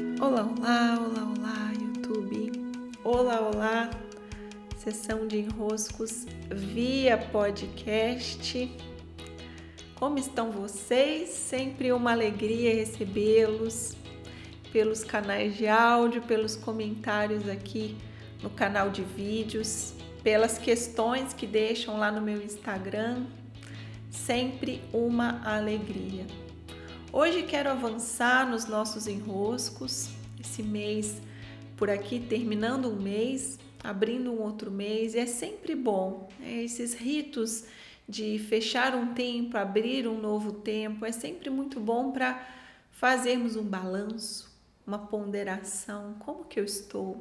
Olá, olá, olá, olá, YouTube. Olá, olá, sessão de enroscos via podcast. Como estão vocês? Sempre uma alegria recebê-los pelos canais de áudio, pelos comentários aqui no canal de vídeos, pelas questões que deixam lá no meu Instagram. Sempre uma alegria. Hoje quero avançar nos nossos enroscos, esse mês por aqui terminando um mês, abrindo um outro mês, e é sempre bom. Né? Esses ritos de fechar um tempo, abrir um novo tempo, é sempre muito bom para fazermos um balanço, uma ponderação. Como que eu estou?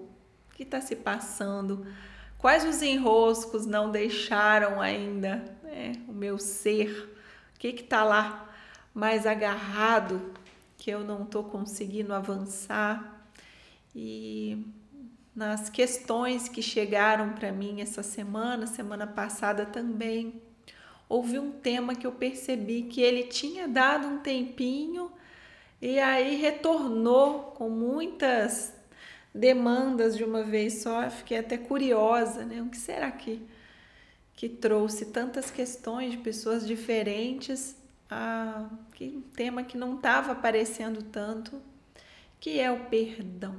O que está se passando? Quais os enroscos não deixaram ainda né, o meu ser? O que está lá mais agarrado, que eu não estou conseguindo avançar. E nas questões que chegaram para mim essa semana, semana passada também, houve um tema que eu percebi que ele tinha dado um tempinho e aí retornou com muitas demandas de uma vez só. Fiquei até curiosa, né? O que será que que trouxe tantas questões de pessoas diferentes a que, um tema que não estava aparecendo tanto, que é o perdão.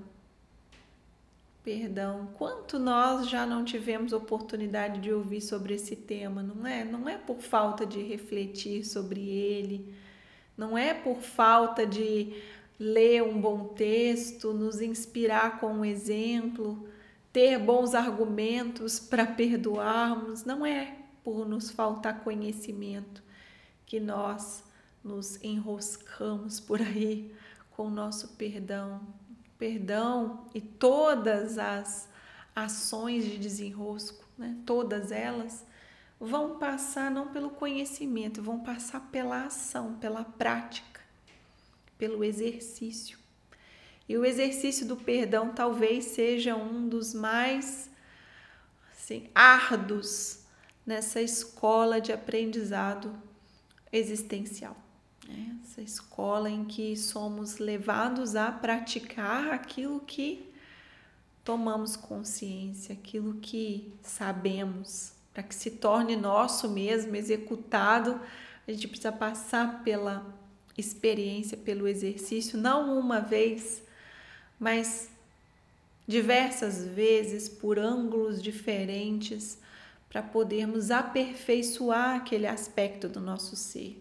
Perdão. Quanto nós já não tivemos oportunidade de ouvir sobre esse tema, não é? Não é por falta de refletir sobre ele, não é por falta de ler um bom texto, nos inspirar com um exemplo, ter bons argumentos para perdoarmos, não é por nos faltar conhecimento que nós nos enroscamos por aí com o nosso perdão. Perdão e todas as ações de desenrosco, né? todas elas vão passar não pelo conhecimento, vão passar pela ação, pela prática, pelo exercício. E o exercício do perdão talvez seja um dos mais assim, árduos nessa escola de aprendizado existencial. Né? Essa escola em que somos levados a praticar aquilo que tomamos consciência, aquilo que sabemos, para que se torne nosso mesmo, executado, a gente precisa passar pela experiência, pelo exercício, não uma vez, mas diversas vezes, por ângulos diferentes, para podermos aperfeiçoar aquele aspecto do nosso ser.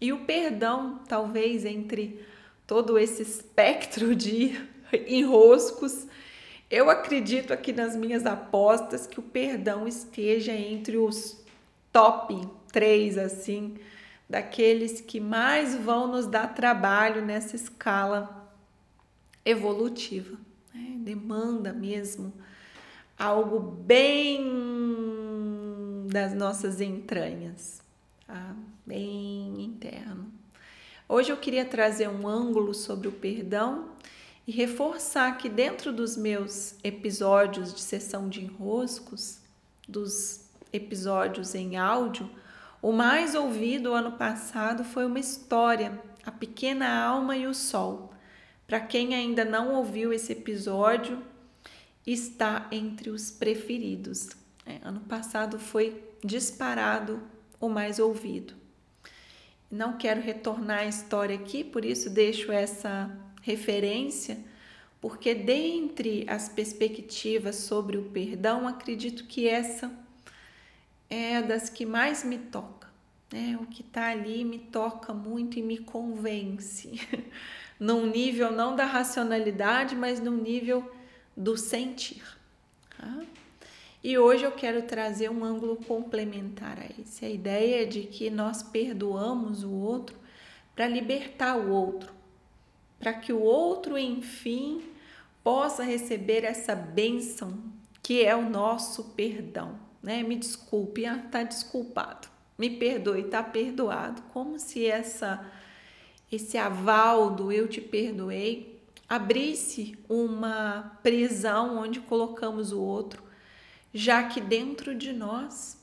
E o perdão, talvez entre todo esse espectro de enroscos, eu acredito aqui nas minhas apostas que o perdão esteja entre os top 3 assim, daqueles que mais vão nos dar trabalho nessa escala evolutiva. Né? Demanda mesmo algo bem das nossas entranhas, tá? bem interno. Hoje eu queria trazer um ângulo sobre o perdão e reforçar que dentro dos meus episódios de sessão de enroscos, dos episódios em áudio, o mais ouvido ano passado foi uma história, A Pequena Alma e o Sol. Para quem ainda não ouviu esse episódio, está entre os preferidos. É, ano passado foi disparado o mais ouvido. Não quero retornar a história aqui, por isso deixo essa referência, porque dentre as perspectivas sobre o perdão, acredito que essa é das que mais me toca. Né? O que está ali me toca muito e me convence, num nível não da racionalidade, mas num nível do sentir. Tá? E hoje eu quero trazer um ângulo complementar a esse, a ideia de que nós perdoamos o outro para libertar o outro, para que o outro, enfim, possa receber essa bênção que é o nosso perdão, né? Me desculpe, ah, tá desculpado. Me perdoe, tá perdoado. Como se essa esse aval do eu te perdoei abrisse uma prisão onde colocamos o outro já que dentro de nós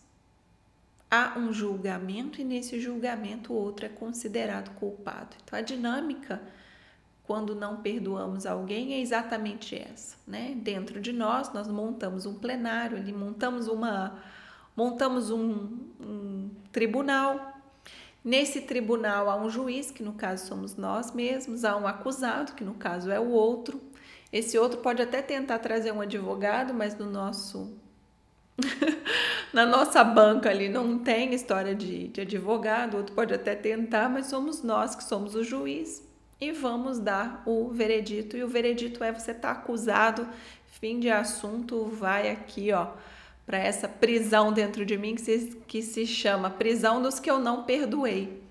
há um julgamento e nesse julgamento o outro é considerado culpado. Então a dinâmica quando não perdoamos alguém é exatamente essa, né? Dentro de nós, nós montamos um plenário, ali montamos uma montamos um, um tribunal. Nesse tribunal há um juiz, que no caso somos nós mesmos, há um acusado, que no caso é o outro. Esse outro pode até tentar trazer um advogado, mas no nosso na nossa banca ali não tem história de, de advogado, outro pode até tentar, mas somos nós que somos o juiz e vamos dar o veredito. E o veredito é você está acusado, fim de assunto, vai aqui, ó, para essa prisão dentro de mim que se, que se chama prisão dos que eu não perdoei.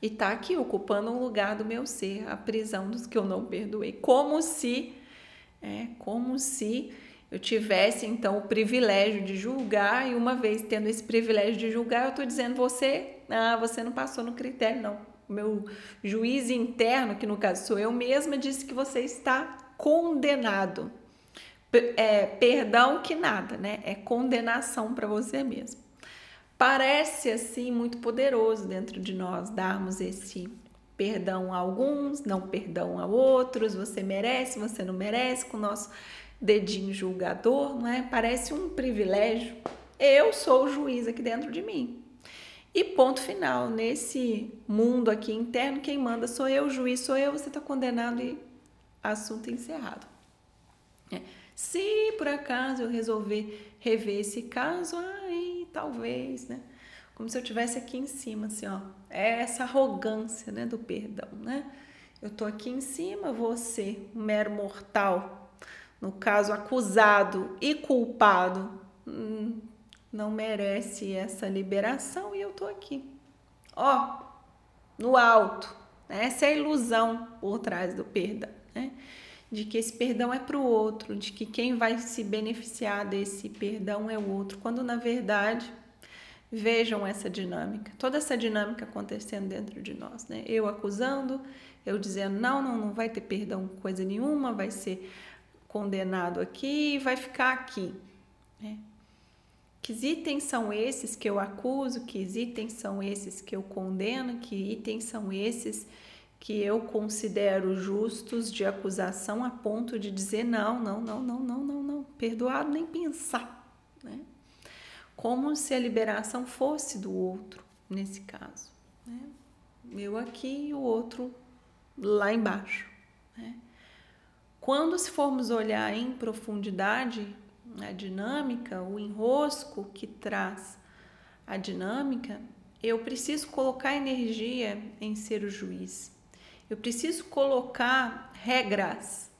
E tá aqui ocupando um lugar do meu ser, a prisão dos que eu não perdoei. Como se, é, como se eu tivesse então o privilégio de julgar, e uma vez tendo esse privilégio de julgar, eu estou dizendo: você, ah, você não passou no critério, não meu juiz interno, que no caso sou eu mesma, disse que você está condenado. É, perdão que nada, né? É condenação para você mesmo. Parece assim muito poderoso dentro de nós darmos esse perdão a alguns, não perdão a outros, você merece, você não merece, com o nosso dedinho julgador, não é? Parece um privilégio. Eu sou o juiz aqui dentro de mim. E ponto final. Nesse mundo aqui interno, quem manda sou eu, juiz sou eu, você está condenado e assunto encerrado. É. Se por acaso eu resolver rever esse caso, aí talvez, né? Como se eu tivesse aqui em cima, assim, ó. É essa arrogância, né, do perdão, né? Eu tô aqui em cima, você, um mero mortal, no caso acusado e culpado, hum, não merece essa liberação e eu tô aqui. Ó, no alto. Né? Essa é a ilusão por trás do perdão, né? De que esse perdão é para o outro, de que quem vai se beneficiar desse perdão é o outro, quando na verdade vejam essa dinâmica, toda essa dinâmica acontecendo dentro de nós, né? Eu acusando, eu dizendo não, não, não vai ter perdão coisa nenhuma, vai ser condenado aqui, vai ficar aqui, né? Que itens são esses que eu acuso? Que itens são esses que eu condeno? Que itens são esses que eu considero justos de acusação a ponto de dizer não, não, não, não, não, não, não, perdoado nem pensar, né? Como se a liberação fosse do outro nesse caso, né? Eu aqui e o outro lá embaixo, né? Quando se formos olhar em profundidade a dinâmica, o enrosco que traz a dinâmica, eu preciso colocar energia em ser o juiz. Eu preciso colocar regras,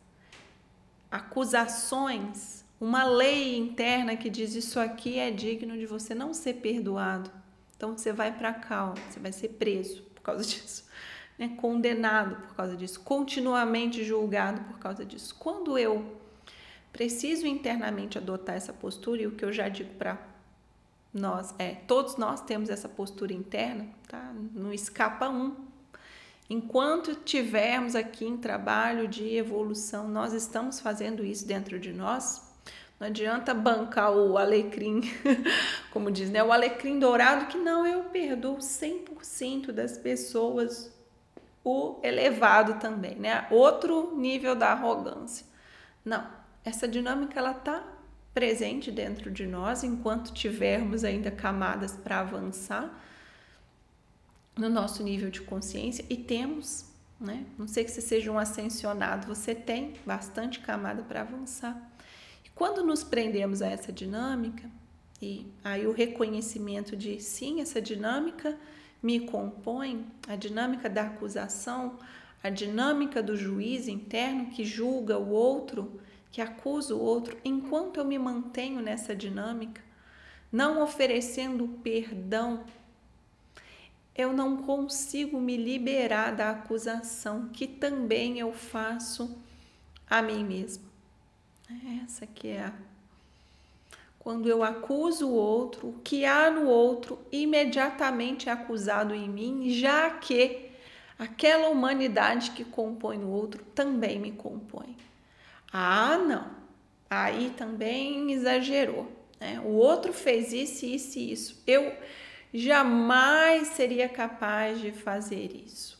acusações, uma lei interna que diz isso aqui é digno de você não ser perdoado. Então você vai para cá, você vai ser preso por causa disso, né? condenado por causa disso, continuamente julgado por causa disso. Quando eu preciso internamente adotar essa postura e o que eu já digo para nós é, todos nós temos essa postura interna, tá? Não escapa um. Enquanto tivermos aqui em trabalho de evolução, nós estamos fazendo isso dentro de nós. Não adianta bancar o alecrim, como diz, né? O alecrim dourado que não, eu perdoo 100% das pessoas o elevado também, né? Outro nível da arrogância. Não, essa dinâmica ela está presente dentro de nós enquanto tivermos ainda camadas para avançar no nosso nível de consciência e temos, né? Não sei que você seja um ascensionado, você tem bastante camada para avançar. E quando nos prendemos a essa dinâmica e aí o reconhecimento de sim, essa dinâmica me compõe, a dinâmica da acusação, a dinâmica do juiz interno que julga o outro que acuso o outro, enquanto eu me mantenho nessa dinâmica, não oferecendo perdão, eu não consigo me liberar da acusação que também eu faço a mim mesma. Essa que é a quando eu acuso o outro, o que há no outro imediatamente é acusado em mim, já que aquela humanidade que compõe o outro também me compõe. Ah, não. Aí também exagerou. Né? O outro fez isso, isso e isso. Eu jamais seria capaz de fazer isso.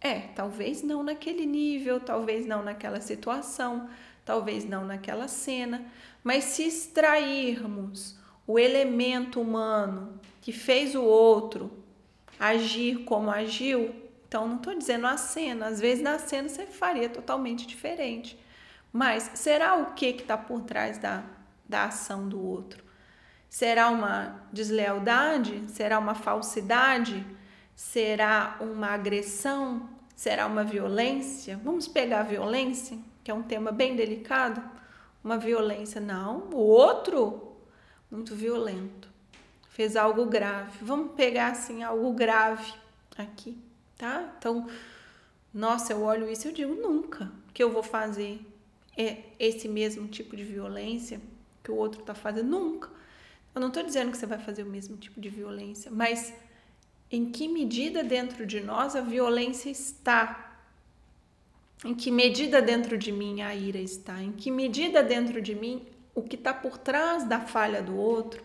É, talvez não naquele nível, talvez não naquela situação, talvez não naquela cena, mas se extrairmos o elemento humano que fez o outro agir como agiu, então não estou dizendo a cena, às vezes na cena você faria totalmente diferente, mas será o que está por trás da, da ação do outro? Será uma deslealdade? Será uma falsidade? Será uma agressão? Será uma violência? Vamos pegar a violência, que é um tema bem delicado. Uma violência, não. O outro, muito violento, fez algo grave. Vamos pegar assim algo grave aqui, tá? Então, nossa, eu olho isso e eu digo nunca que eu vou fazer esse mesmo tipo de violência que o outro está fazendo, nunca. Eu não estou dizendo que você vai fazer o mesmo tipo de violência, mas em que medida dentro de nós a violência está? Em que medida dentro de mim a ira está? Em que medida dentro de mim o que está por trás da falha do outro,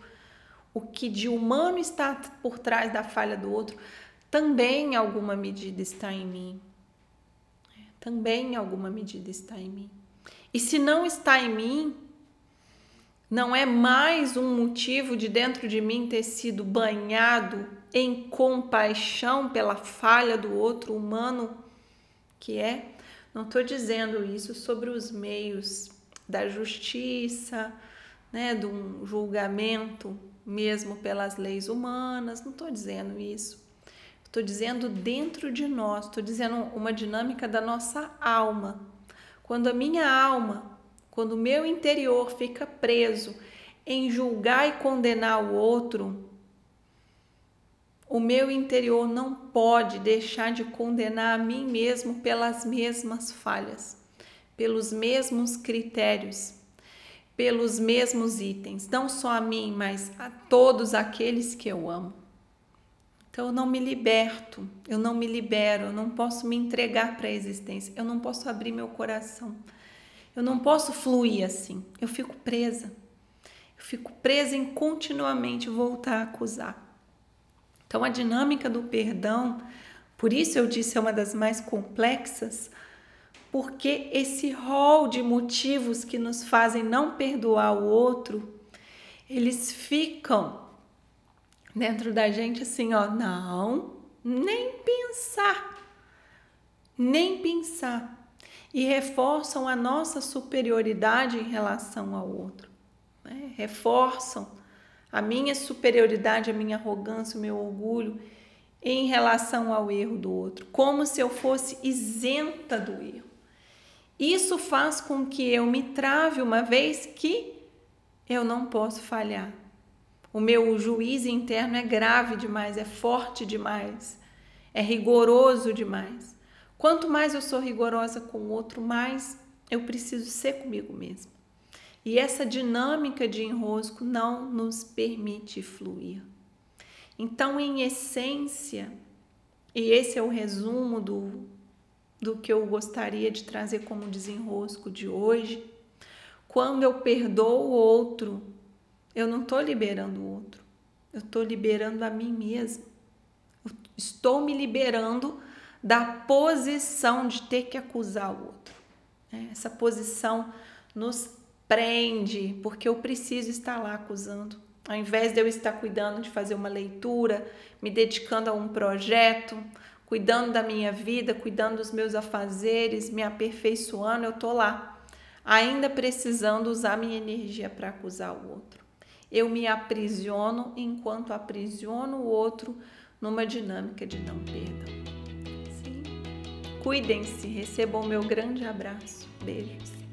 o que de humano está por trás da falha do outro, também em alguma medida está em mim. Também em alguma medida está em mim. E se não está em mim, não é mais um motivo de dentro de mim ter sido banhado em compaixão pela falha do outro humano que é. Não estou dizendo isso sobre os meios da justiça, né, de um julgamento mesmo pelas leis humanas, não estou dizendo isso. Estou dizendo dentro de nós, estou dizendo uma dinâmica da nossa alma. Quando a minha alma, quando o meu interior fica preso em julgar e condenar o outro, o meu interior não pode deixar de condenar a mim mesmo pelas mesmas falhas, pelos mesmos critérios, pelos mesmos itens, não só a mim, mas a todos aqueles que eu amo. Então eu não me liberto, eu não me libero, eu não posso me entregar para a existência, eu não posso abrir meu coração. Eu não posso fluir assim. Eu fico presa. Eu fico presa em continuamente voltar a acusar. Então, a dinâmica do perdão, por isso eu disse, é uma das mais complexas, porque esse rol de motivos que nos fazem não perdoar o outro, eles ficam dentro da gente assim, ó, não, nem pensar, nem pensar, e reforçam a nossa superioridade em relação ao outro, né? reforçam a minha superioridade, a minha arrogância, o meu orgulho em relação ao erro do outro, como se eu fosse isenta do erro. Isso faz com que eu me trave uma vez que eu não posso falhar. O meu juízo interno é grave demais, é forte demais, é rigoroso demais. Quanto mais eu sou rigorosa com o outro, mais eu preciso ser comigo mesma. E essa dinâmica de enrosco não nos permite fluir. Então, em essência, e esse é o resumo do, do que eu gostaria de trazer como desenrosco de hoje, quando eu perdoo o outro, eu não estou liberando o outro, eu estou liberando a mim mesma. Eu estou me liberando da posição de ter que acusar o outro. Né? Essa posição nos prende, porque eu preciso estar lá acusando. Ao invés de eu estar cuidando de fazer uma leitura, me dedicando a um projeto, cuidando da minha vida, cuidando dos meus afazeres, me aperfeiçoando, eu tô lá, ainda precisando usar minha energia para acusar o outro. Eu me aprisiono enquanto aprisiono o outro numa dinâmica de não perdão. Cuidem-se, recebam o meu grande abraço. Beijos.